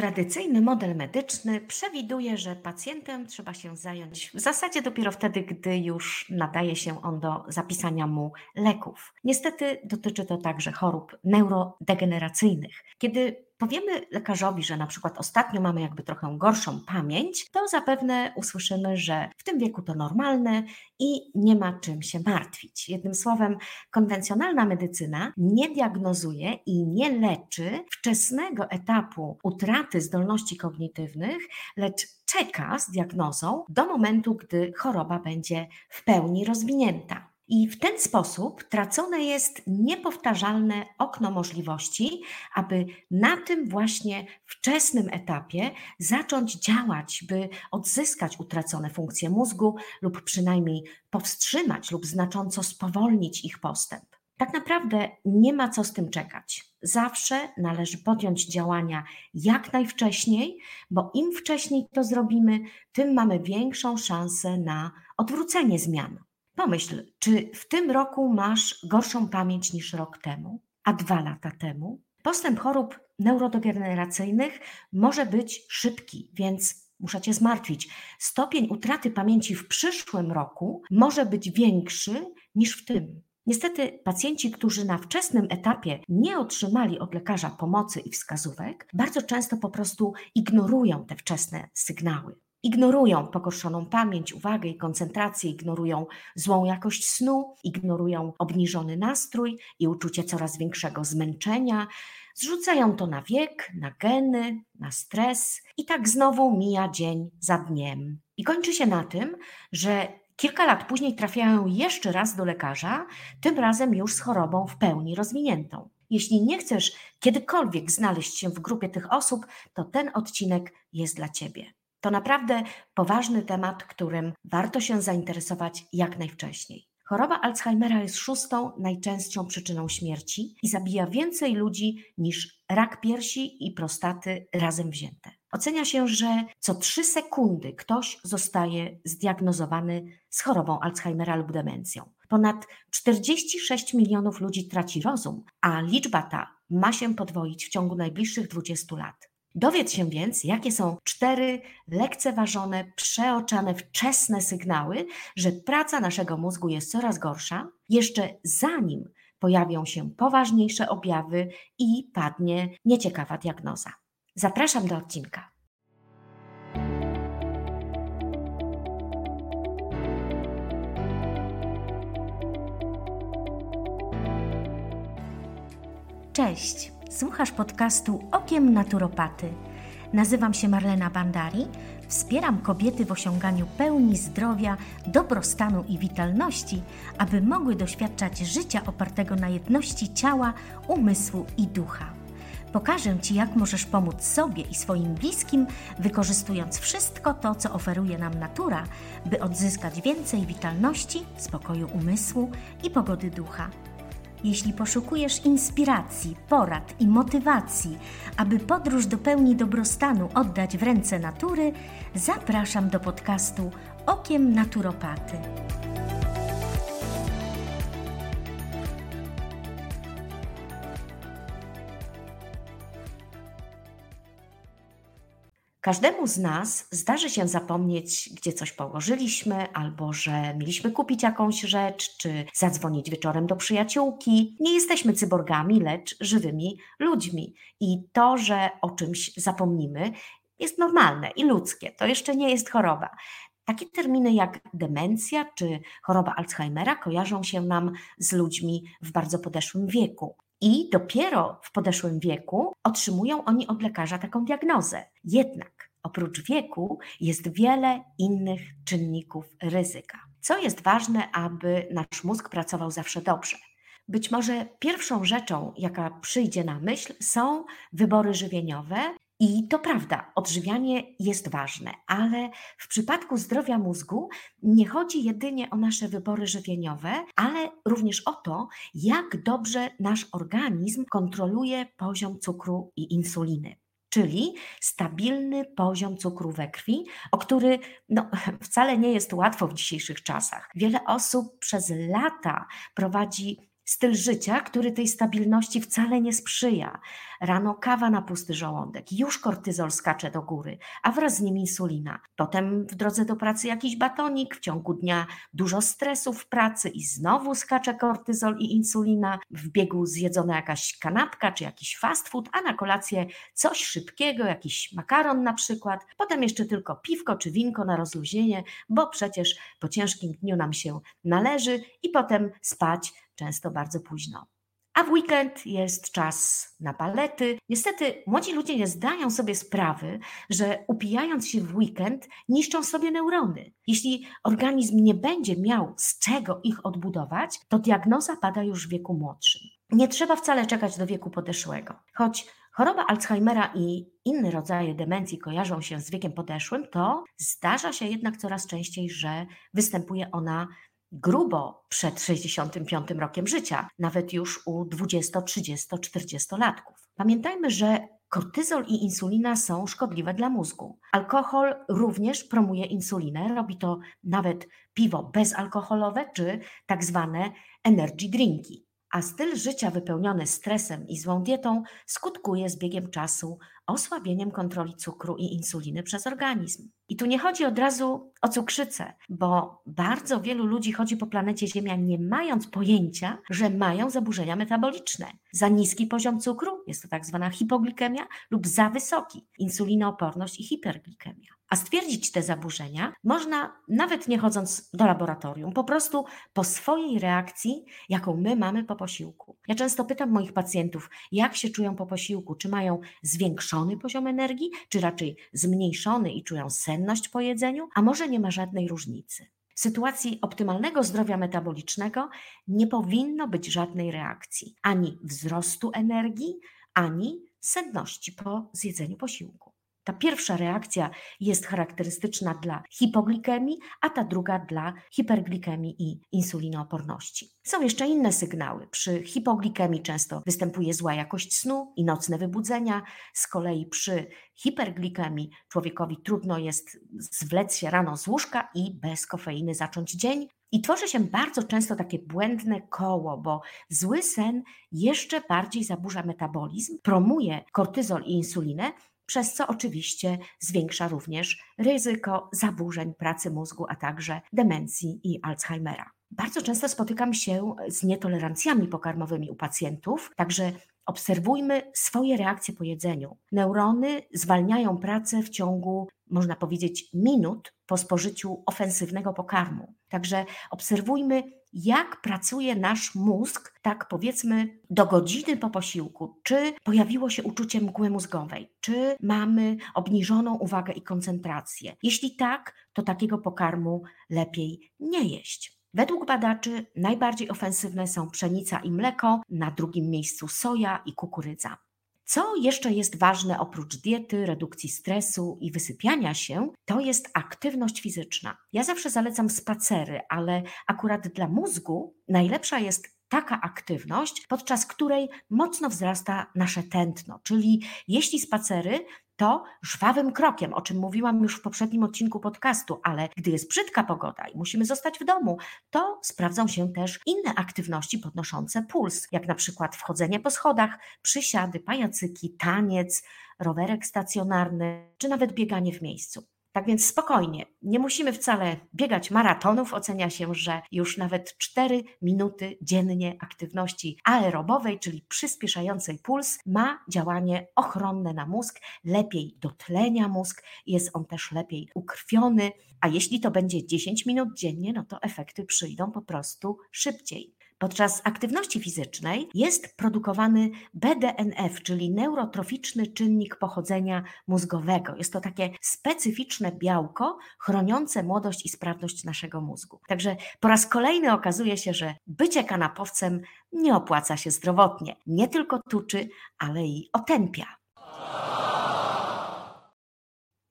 Tradycyjny model medyczny przewiduje, że pacjentem trzeba się zająć w zasadzie dopiero wtedy, gdy już nadaje się on do zapisania mu leków. Niestety dotyczy to także chorób neurodegeneracyjnych. Kiedy powiemy lekarzowi, że na przykład ostatnio mamy jakby trochę gorszą pamięć, to zapewne usłyszymy, że w tym wieku to normalne i nie ma czym się martwić. Jednym słowem, konwencjonalna medycyna nie diagnozuje i nie leczy wczesnego etapu utraty zdolności kognitywnych, lecz czeka z diagnozą do momentu, gdy choroba będzie w pełni rozwinięta. I w ten sposób tracone jest niepowtarzalne okno możliwości, aby na tym właśnie wczesnym etapie zacząć działać, by odzyskać utracone funkcje mózgu lub przynajmniej powstrzymać lub znacząco spowolnić ich postęp. Tak naprawdę nie ma co z tym czekać. Zawsze należy podjąć działania jak najwcześniej, bo im wcześniej to zrobimy, tym mamy większą szansę na odwrócenie zmian. Pomyśl, czy w tym roku masz gorszą pamięć niż rok temu, a dwa lata temu? Postęp chorób neurodegeneracyjnych może być szybki, więc muszę Cię zmartwić. Stopień utraty pamięci w przyszłym roku może być większy niż w tym. Niestety, pacjenci, którzy na wczesnym etapie nie otrzymali od lekarza pomocy i wskazówek, bardzo często po prostu ignorują te wczesne sygnały. Ignorują pogorszoną pamięć, uwagę i koncentrację, ignorują złą jakość snu, ignorują obniżony nastrój i uczucie coraz większego zmęczenia. Zrzucają to na wiek, na geny, na stres i tak znowu mija dzień za dniem. I kończy się na tym, że kilka lat później trafiają jeszcze raz do lekarza, tym razem już z chorobą w pełni rozwiniętą. Jeśli nie chcesz kiedykolwiek znaleźć się w grupie tych osób, to ten odcinek jest dla Ciebie. To naprawdę poważny temat, którym warto się zainteresować jak najwcześniej. Choroba Alzheimera jest szóstą najczęstszą przyczyną śmierci i zabija więcej ludzi niż rak piersi i prostaty razem wzięte. Ocenia się, że co trzy sekundy ktoś zostaje zdiagnozowany z chorobą Alzheimera lub demencją. Ponad 46 milionów ludzi traci rozum, a liczba ta ma się podwoić w ciągu najbliższych 20 lat. Dowiedz się więc, jakie są cztery lekceważone, przeoczane wczesne sygnały, że praca naszego mózgu jest coraz gorsza, jeszcze zanim pojawią się poważniejsze objawy i padnie nieciekawa diagnoza. Zapraszam do odcinka. Cześć! Słuchasz podcastu Okiem Naturopaty. Nazywam się Marlena Bandari. Wspieram kobiety w osiąganiu pełni zdrowia, dobrostanu i witalności, aby mogły doświadczać życia opartego na jedności ciała, umysłu i ducha. Pokażę Ci, jak możesz pomóc sobie i swoim bliskim, wykorzystując wszystko to, co oferuje nam natura, by odzyskać więcej witalności, spokoju umysłu i pogody ducha. Jeśli poszukujesz inspiracji, porad i motywacji, aby podróż do pełni dobrostanu oddać w ręce natury, zapraszam do podcastu Okiem Naturopaty. Każdemu z nas zdarzy się zapomnieć, gdzie coś położyliśmy, albo że mieliśmy kupić jakąś rzecz, czy zadzwonić wieczorem do przyjaciółki. Nie jesteśmy cyborgami, lecz żywymi ludźmi. I to, że o czymś zapomnimy, jest normalne i ludzkie. To jeszcze nie jest choroba. Takie terminy jak demencja czy choroba Alzheimera kojarzą się nam z ludźmi w bardzo podeszłym wieku. I dopiero w podeszłym wieku otrzymują oni od lekarza taką diagnozę. Jednak oprócz wieku jest wiele innych czynników ryzyka. Co jest ważne, aby nasz mózg pracował zawsze dobrze? Być może pierwszą rzeczą, jaka przyjdzie na myśl, są wybory żywieniowe i to prawda, odżywianie jest ważne, ale w przypadku zdrowia mózgu nie chodzi jedynie o nasze wybory żywieniowe, ale również o to, jak dobrze nasz organizm kontroluje poziom cukru i insuliny czyli stabilny poziom cukru we krwi, o który no, wcale nie jest łatwo w dzisiejszych czasach. Wiele osób przez lata prowadzi styl życia, który tej stabilności wcale nie sprzyja. Rano kawa na pusty żołądek, już kortyzol skacze do góry, a wraz z nim insulina. Potem w drodze do pracy jakiś batonik, w ciągu dnia dużo stresu w pracy i znowu skacze kortyzol i insulina. W biegu zjedzona jakaś kanapka czy jakiś fast food, a na kolację coś szybkiego, jakiś makaron na przykład. Potem jeszcze tylko piwko czy winko na rozluźnienie, bo przecież po ciężkim dniu nam się należy i potem spać często bardzo późno. A w weekend jest czas na palety. Niestety młodzi ludzie nie zdają sobie sprawy, że upijając się w weekend niszczą sobie neurony. Jeśli organizm nie będzie miał z czego ich odbudować, to diagnoza pada już w wieku młodszym. Nie trzeba wcale czekać do wieku podeszłego. Choć choroba Alzheimera i inne rodzaje demencji kojarzą się z wiekiem podeszłym, to zdarza się jednak coraz częściej, że występuje ona grubo przed 65 rokiem życia, nawet już u 20, 30, 40 latków. Pamiętajmy, że kortyzol i insulina są szkodliwe dla mózgu. Alkohol również promuje insulinę, robi to nawet piwo bezalkoholowe czy tak zwane energy drinki. A styl życia wypełniony stresem i złą dietą skutkuje z biegiem czasu osłabieniem kontroli cukru i insuliny przez organizm. I tu nie chodzi od razu o cukrzycę, bo bardzo wielu ludzi chodzi po planecie Ziemia nie mając pojęcia, że mają zaburzenia metaboliczne. Za niski poziom cukru jest to tak zwana hipoglikemia lub za wysoki insulinooporność i hiperglikemia. A stwierdzić te zaburzenia można nawet nie chodząc do laboratorium, po prostu po swojej reakcji, jaką my mamy po posiłku. Ja często pytam moich pacjentów, jak się czują po posiłku, czy mają zwiększony poziom energii, czy raczej zmniejszony i czują senność po jedzeniu, a może nie ma żadnej różnicy. W sytuacji optymalnego zdrowia metabolicznego nie powinno być żadnej reakcji, ani wzrostu energii, ani senności po zjedzeniu posiłku. Ta pierwsza reakcja jest charakterystyczna dla hipoglikemii, a ta druga dla hiperglikemii i insulinooporności. Są jeszcze inne sygnały. Przy hipoglikemii często występuje zła jakość snu i nocne wybudzenia. Z kolei przy hiperglikemii człowiekowi trudno jest zwlec się rano z łóżka i bez kofeiny zacząć dzień. I tworzy się bardzo często takie błędne koło, bo zły sen jeszcze bardziej zaburza metabolizm, promuje kortyzol i insulinę, przez co oczywiście zwiększa również ryzyko zaburzeń pracy mózgu, a także demencji i Alzheimera. Bardzo często spotykam się z nietolerancjami pokarmowymi u pacjentów, także obserwujmy swoje reakcje po jedzeniu. Neurony zwalniają pracę w ciągu, można powiedzieć, minut po spożyciu ofensywnego pokarmu. Także obserwujmy jak pracuje nasz mózg, tak powiedzmy, do godziny po posiłku. Czy pojawiło się uczucie mgły mózgowej? Czy mamy obniżoną uwagę i koncentrację? Jeśli tak, to takiego pokarmu lepiej nie jeść. Według badaczy najbardziej ofensywne są pszenica i mleko, na drugim miejscu soja i kukurydza. Co jeszcze jest ważne oprócz diety, redukcji stresu i wysypiania się, to jest aktywność fizyczna. Ja zawsze zalecam spacery, ale akurat dla mózgu najlepsza jest taka aktywność, podczas której mocno wzrasta nasze tętno. Czyli jeśli spacery, to żwawym krokiem, o czym mówiłam już w poprzednim odcinku podcastu, ale gdy jest brzydka pogoda i musimy zostać w domu, to sprawdzą się też inne aktywności podnoszące puls, jak na przykład wchodzenie po schodach, przysiady, pajacyki, taniec, rowerek stacjonarny, czy nawet bieganie w miejscu. Tak więc spokojnie, nie musimy wcale biegać maratonów. Ocenia się, że już nawet 4 minuty dziennie aktywności aerobowej, czyli przyspieszającej puls, ma działanie ochronne na mózg, lepiej dotlenia mózg, jest on też lepiej ukrwiony, a jeśli to będzie 10 minut dziennie, no to efekty przyjdą po prostu szybciej. Podczas aktywności fizycznej jest produkowany BDNF, czyli neurotroficzny czynnik pochodzenia mózgowego. Jest to takie specyficzne białko chroniące młodość i sprawność naszego mózgu. Także po raz kolejny okazuje się, że bycie kanapowcem nie opłaca się zdrowotnie. Nie tylko tuczy, ale i otępia.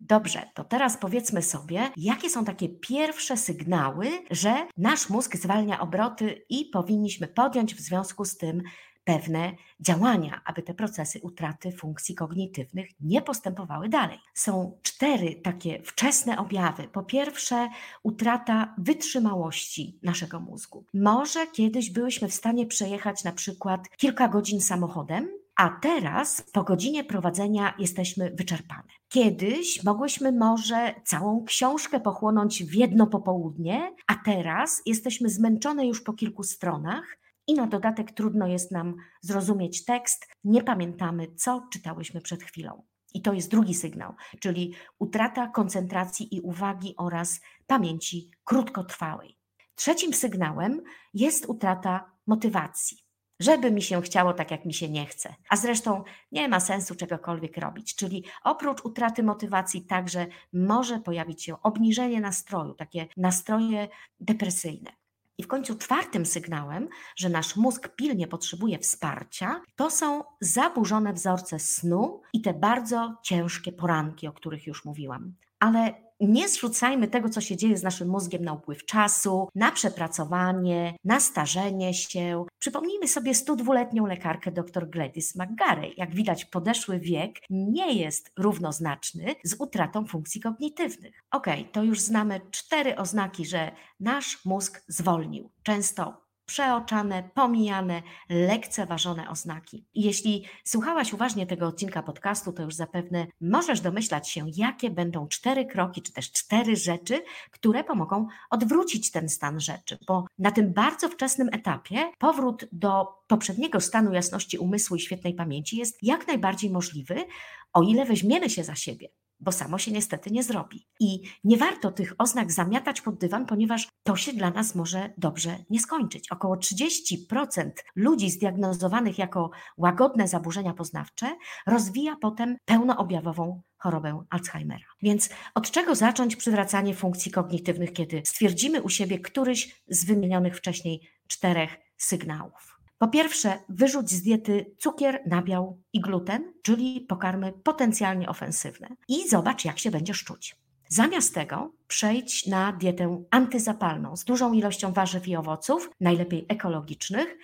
Dobrze, to teraz powiedzmy sobie, jakie są takie pierwsze sygnały, że nasz mózg zwalnia obroty i powinniśmy podjąć w związku z tym pewne działania, aby te procesy utraty funkcji kognitywnych nie postępowały dalej. Są cztery takie wczesne objawy. Po pierwsze, utrata wytrzymałości naszego mózgu. Może kiedyś byłyśmy w stanie przejechać na przykład kilka godzin samochodem, a teraz po godzinie prowadzenia jesteśmy wyczerpane. Kiedyś mogłyśmy może całą książkę pochłonąć w jedno popołudnie, a teraz jesteśmy zmęczone już po kilku stronach i na dodatek trudno jest nam zrozumieć tekst, nie pamiętamy, co czytałyśmy przed chwilą. I to jest drugi sygnał, czyli utrata koncentracji i uwagi oraz pamięci krótkotrwałej. Trzecim sygnałem jest utrata motywacji żeby mi się chciało tak, jak mi się nie chce. A zresztą nie ma sensu czegokolwiek robić. Czyli oprócz utraty motywacji, także może pojawić się obniżenie nastroju, takie nastroje depresyjne. I w końcu czwartym sygnałem, że nasz mózg pilnie potrzebuje wsparcia, to są zaburzone wzorce snu i te bardzo ciężkie poranki, o których już mówiłam. Ale nie zrzucajmy tego, co się dzieje z naszym mózgiem na upływ czasu, na przepracowanie, na starzenie się. Przypomnijmy sobie 102-letnią lekarkę dr Gladys McGarey. Jak widać, podeszły wiek nie jest równoznaczny z utratą funkcji kognitywnych. Ok, to już znamy cztery oznaki, że nasz mózg zwolnił. Często przeoczane, pomijane, lekceważone oznaki. Jeśli słuchałaś uważnie tego odcinka podcastu, to już zapewne możesz domyślać się, jakie będą cztery kroki, czy też cztery rzeczy, które pomogą odwrócić ten stan rzeczy, bo na tym bardzo wczesnym etapie powrót do poprzedniego stanu jasności umysłu i świetnej pamięci jest jak najbardziej możliwy, o ile weźmiemy się za siebie bo samo się niestety nie zrobi. I nie warto tych oznak zamiatać pod dywan, ponieważ to się dla nas może dobrze nie skończyć. Około 30% ludzi zdiagnozowanych jako łagodne zaburzenia poznawcze rozwija potem pełnoobjawową chorobę Alzheimera. Więc od czego zacząć przywracanie funkcji kognitywnych, kiedy stwierdzimy u siebie któryś z wymienionych wcześniej czterech sygnałów? Po pierwsze, wyrzuć z diety cukier, nabiał i gluten, czyli pokarmy potencjalnie ofensywne i zobacz, jak się będziesz czuć. Zamiast tego przejdź na dietę antyzapalną z dużą ilością warzyw i owoców, najlepiej ekologicznych.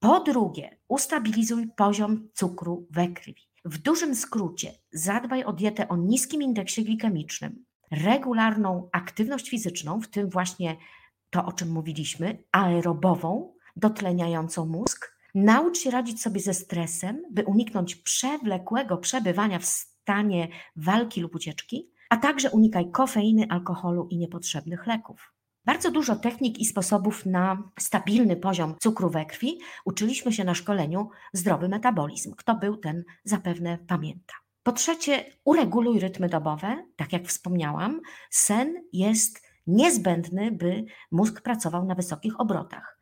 Po drugie, ustabilizuj poziom cukru we krwi. W dużym skrócie, zadbaj o dietę o niskim indeksie glikemicznym, regularną aktywność fizyczną, w tym właśnie to, o czym mówiliśmy, aerobową, dotleniającą mózg. Naucz się radzić sobie ze stresem, by uniknąć przewlekłego przebywania w stanie walki lub ucieczki, a także unikaj kofeiny, alkoholu i niepotrzebnych leków. Bardzo dużo technik i sposobów na stabilny poziom cukru we krwi uczyliśmy się na szkoleniu Zdrowy Metabolizm. Kto był, ten zapewne pamięta. Po trzecie, ureguluj rytmy dobowe. Tak jak wspomniałam, sen jest niezbędny, by mózg pracował na wysokich obrotach.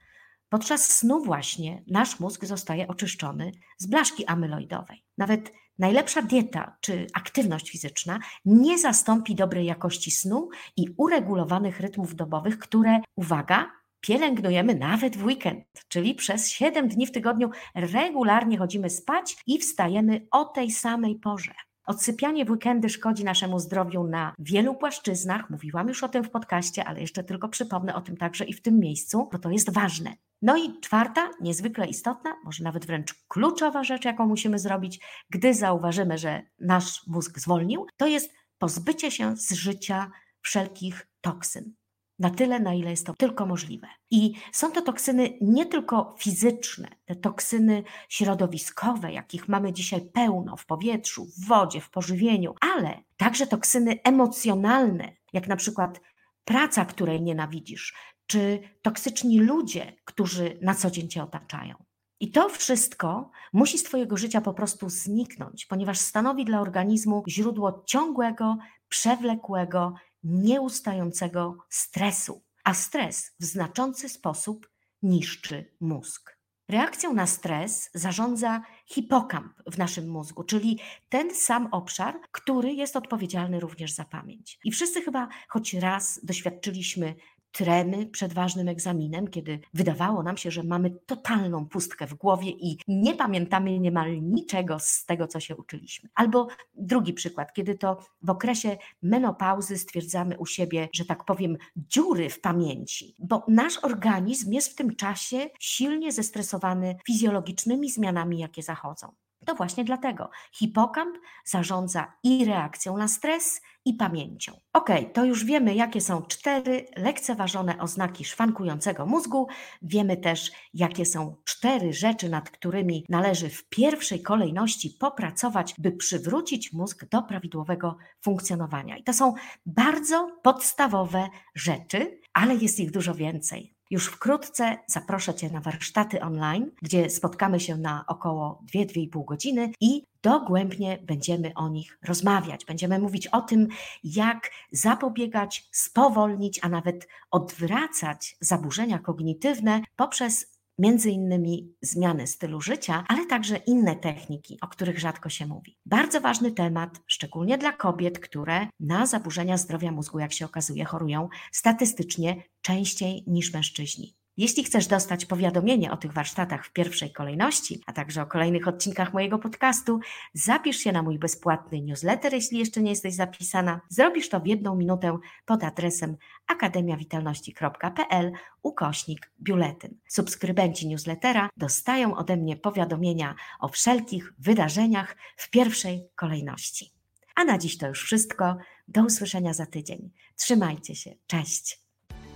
Podczas snu właśnie nasz mózg zostaje oczyszczony z blaszki amyloidowej. Nawet najlepsza dieta czy aktywność fizyczna nie zastąpi dobrej jakości snu i uregulowanych rytmów dobowych, które, uwaga, pielęgnujemy nawet w weekend, czyli przez 7 dni w tygodniu regularnie chodzimy spać i wstajemy o tej samej porze. Odsypianie w weekendy szkodzi naszemu zdrowiu na wielu płaszczyznach. Mówiłam już o tym w podcaście, ale jeszcze tylko przypomnę o tym także i w tym miejscu, bo to jest ważne. No i czwarta, niezwykle istotna, może nawet wręcz kluczowa rzecz, jaką musimy zrobić, gdy zauważymy, że nasz mózg zwolnił, to jest pozbycie się z życia wszelkich toksyn. Na tyle, na ile jest to tylko możliwe. I są to toksyny nie tylko fizyczne, te toksyny środowiskowe, jakich mamy dzisiaj pełno w powietrzu, w wodzie, w pożywieniu, ale także toksyny emocjonalne, jak na przykład praca, której nienawidzisz, czy toksyczni ludzie, którzy na co dzień cię otaczają. I to wszystko musi z Twojego życia po prostu zniknąć, ponieważ stanowi dla organizmu źródło ciągłego, przewlekłego, nieustającego stresu. A stres w znaczący sposób niszczy mózg. Reakcją na stres zarządza hipokamp w naszym mózgu, czyli ten sam obszar, który jest odpowiedzialny również za pamięć. I wszyscy chyba choć raz doświadczyliśmy tremy przed ważnym egzaminem, kiedy wydawało nam się, że mamy totalną pustkę w głowie i nie pamiętamy niemal niczego z tego, co się uczyliśmy. Albo drugi przykład, kiedy to w okresie menopauzy stwierdzamy u siebie, że tak powiem, dziury w pamięci, bo nasz organizm jest w tym czasie silnie zestresowany fizjologicznymi zmianami, jakie zachodzą. To właśnie dlatego hipokamp zarządza i reakcją na stres, i pamięcią. Ok, to już wiemy, jakie są cztery lekceważone oznaki szwankującego mózgu. Wiemy też, jakie są cztery rzeczy, nad którymi należy w pierwszej kolejności popracować, by przywrócić mózg do prawidłowego funkcjonowania. I to są bardzo podstawowe rzeczy, ale jest ich dużo więcej. Już wkrótce zaproszę Cię na warsztaty online, gdzie spotkamy się na około 2-2,5 godziny i dogłębnie będziemy o nich rozmawiać. Będziemy mówić o tym, jak zapobiegać, spowolnić, a nawet odwracać zaburzenia kognitywne poprzez między innymi zmiany stylu życia, ale także inne techniki, o których rzadko się mówi. Bardzo ważny temat, szczególnie dla kobiet, które na zaburzenia zdrowia mózgu, jak się okazuje, chorują statystycznie częściej niż mężczyźni. Jeśli chcesz dostać powiadomienie o tych warsztatach w pierwszej kolejności, a także o kolejnych odcinkach mojego podcastu, zapisz się na mój bezpłatny newsletter, jeśli jeszcze nie jesteś zapisana. Zrobisz to w jedną minutę pod adresem akademiawitalności.pl ukośnik biuletyn. Subskrybenci newslettera dostają ode mnie powiadomienia o wszelkich wydarzeniach w pierwszej kolejności. A na dziś to już wszystko. Do usłyszenia za tydzień. Trzymajcie się. Cześć.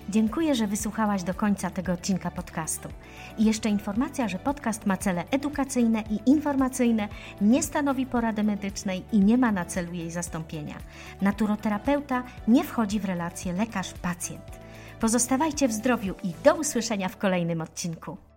Dziękuję, że wysłuchałaś do końca tego odcinka podcastu. I jeszcze informacja, że podcast ma cele edukacyjne i informacyjne, nie stanowi porady medycznej i nie ma na celu jej zastąpienia. Naturoterapeuta nie wchodzi w relację lekarz-pacjent. Pozostawajcie w zdrowiu i do usłyszenia w kolejnym odcinku.